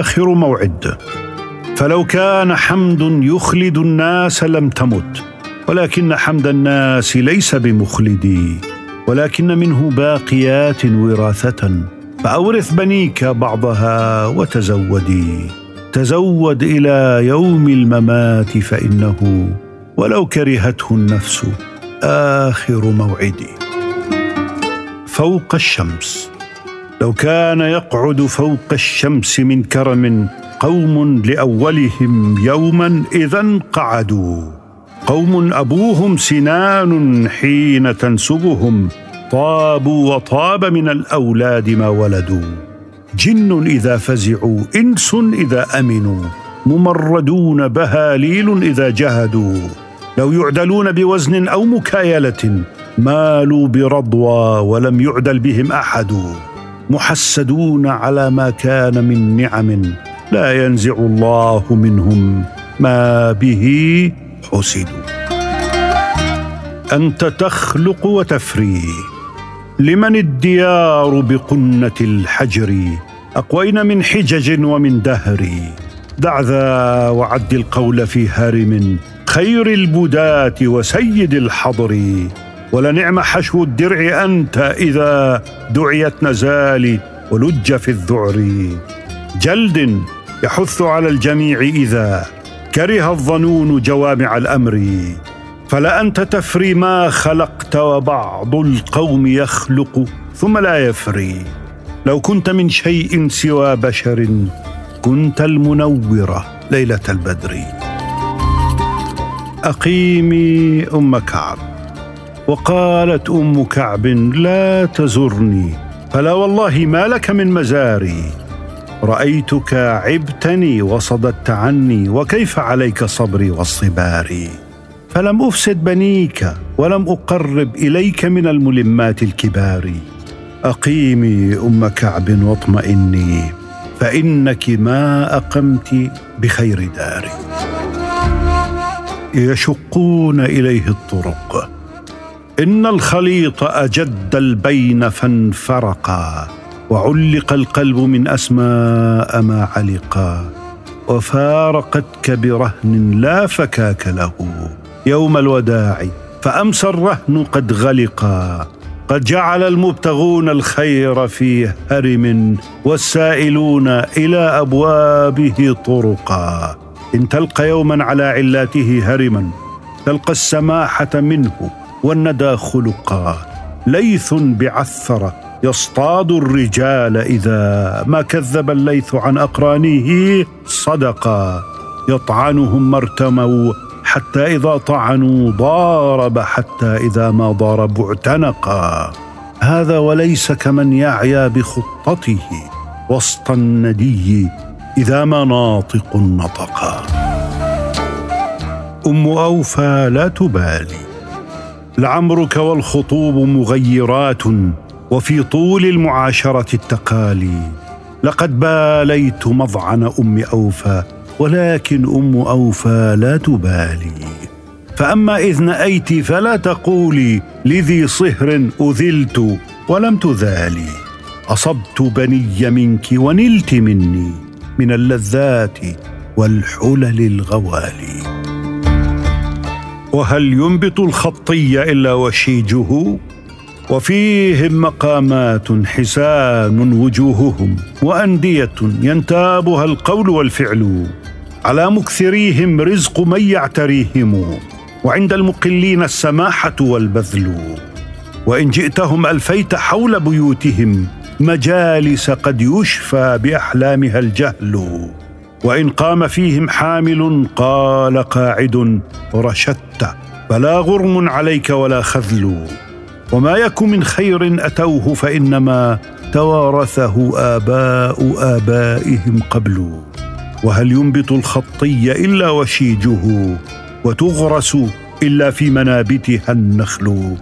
آخر موعد. فلو كان حمد يخلد الناس لم تمت ولكن حمد الناس ليس بمخلدي ولكن منه باقيات وراثة. فأورث بنيك بعضها وتزودي تزود إلى يوم الممات فإنه ولو كرهته النفس. آخر موعدي فوق الشمس. لو كان يقعد فوق الشمس من كرم قوم لأولهم يوما إذا قعدوا قوم أبوهم سنان حين تنسبهم. طابوا وطاب من الأولاد ما ولدوا. جن إذا فزعوا إنس إذا أمنوا. ممردون بهاليل إذا جهدوا. لو يعدلون بوزن أو مكايلة مالوا برضوى ولم يعدل بهم أحد. محسدون على ما كان من نعم. لا ينزع الله منهم ما به حسدوا. أنت تخلق وتفري لمن الديار بقنة الحجر. أقوين من حجج ومن دهر. دع ذا وعد القول في هرم خير البداة وسيد الحضر. ولنعم حشو الدرع أنت إذا دعيت نزالي ولج في الذعر. جلد يحث على الجميع إذا كره الظنون جوامع الأمر. فلا أنت تفري ما خلقت وبعض القوم يخلق ثم لا يفري. لو كنت من شيء سوى بشر كنت المنوره ليلة البدر. أقيمي أم كعب. وقالت أم كعب لا تزرني. فلا والله ما لك من مزاري. رأيتك عبتني وصددت عني وكيف عليك صبري والصبار فلم أفسد بنيك ولم أقرب إليك من الملمات الكبار. أقيمي أم كعب واطمئني فإنك ما أقمت بخير دار يشقون إليه الطرق. إن الخليط أجد البين فانفرقا وعلق القلب من أسماء ما علقا وفارقتك برهن لا فكاك له. يوم الوداع فأمسى الرهن قد غلقا قد جعل المبتغون الخير في هرم والسائلون إلى أبوابه طرقا. إن تلقى يوما على علاته هرما تلقى السماحة منه والندى خلقا ليث بعثره يصطاد الرجال إذا ما كذب الليث عن اقرانه صدقا يطعنهم ما ارتموا حتى إذا طعنوا ضارب حتى إذا ما ضاربوا اعتنقا. هذا وليس كمن يعيا بخطته وسط الندي إذا ما ناطق نطقا أم أوفى لا تبالي. لعمرك والخطوب مغيرات وفي طول المعاشرة التقالي. لقد باليت مضعن أم أوفى ولكن أم أوفى لا تبالي. فأما إذ نأيت فلا تقولي لذي صهر أذلت ولم تذالي. أصبت بني منك ونلت مني من اللذات والحلل الغوالي. وهل ينبت الخطي إلا وشيجه؟ وفيهم مقامات حسان وجوههم وأندية ينتابها القول والفعل. على مكثريهم رزق من يعتريهم. وعند المقلين السماحة والبذل. وإن جئتهم ألفيت حول بيوتهم مجالس قد يشفى بأحلامها الجهل. وإن قام فيهم حامل قال قاعد رشدت فلا غرم عليك ولا خذل. وما يك من خير أتوه فإنما توارثه آباء آبائهم قبل. وهل ينبت الخطي إلا وشيجه وتغرس إلا في منابتها النخل.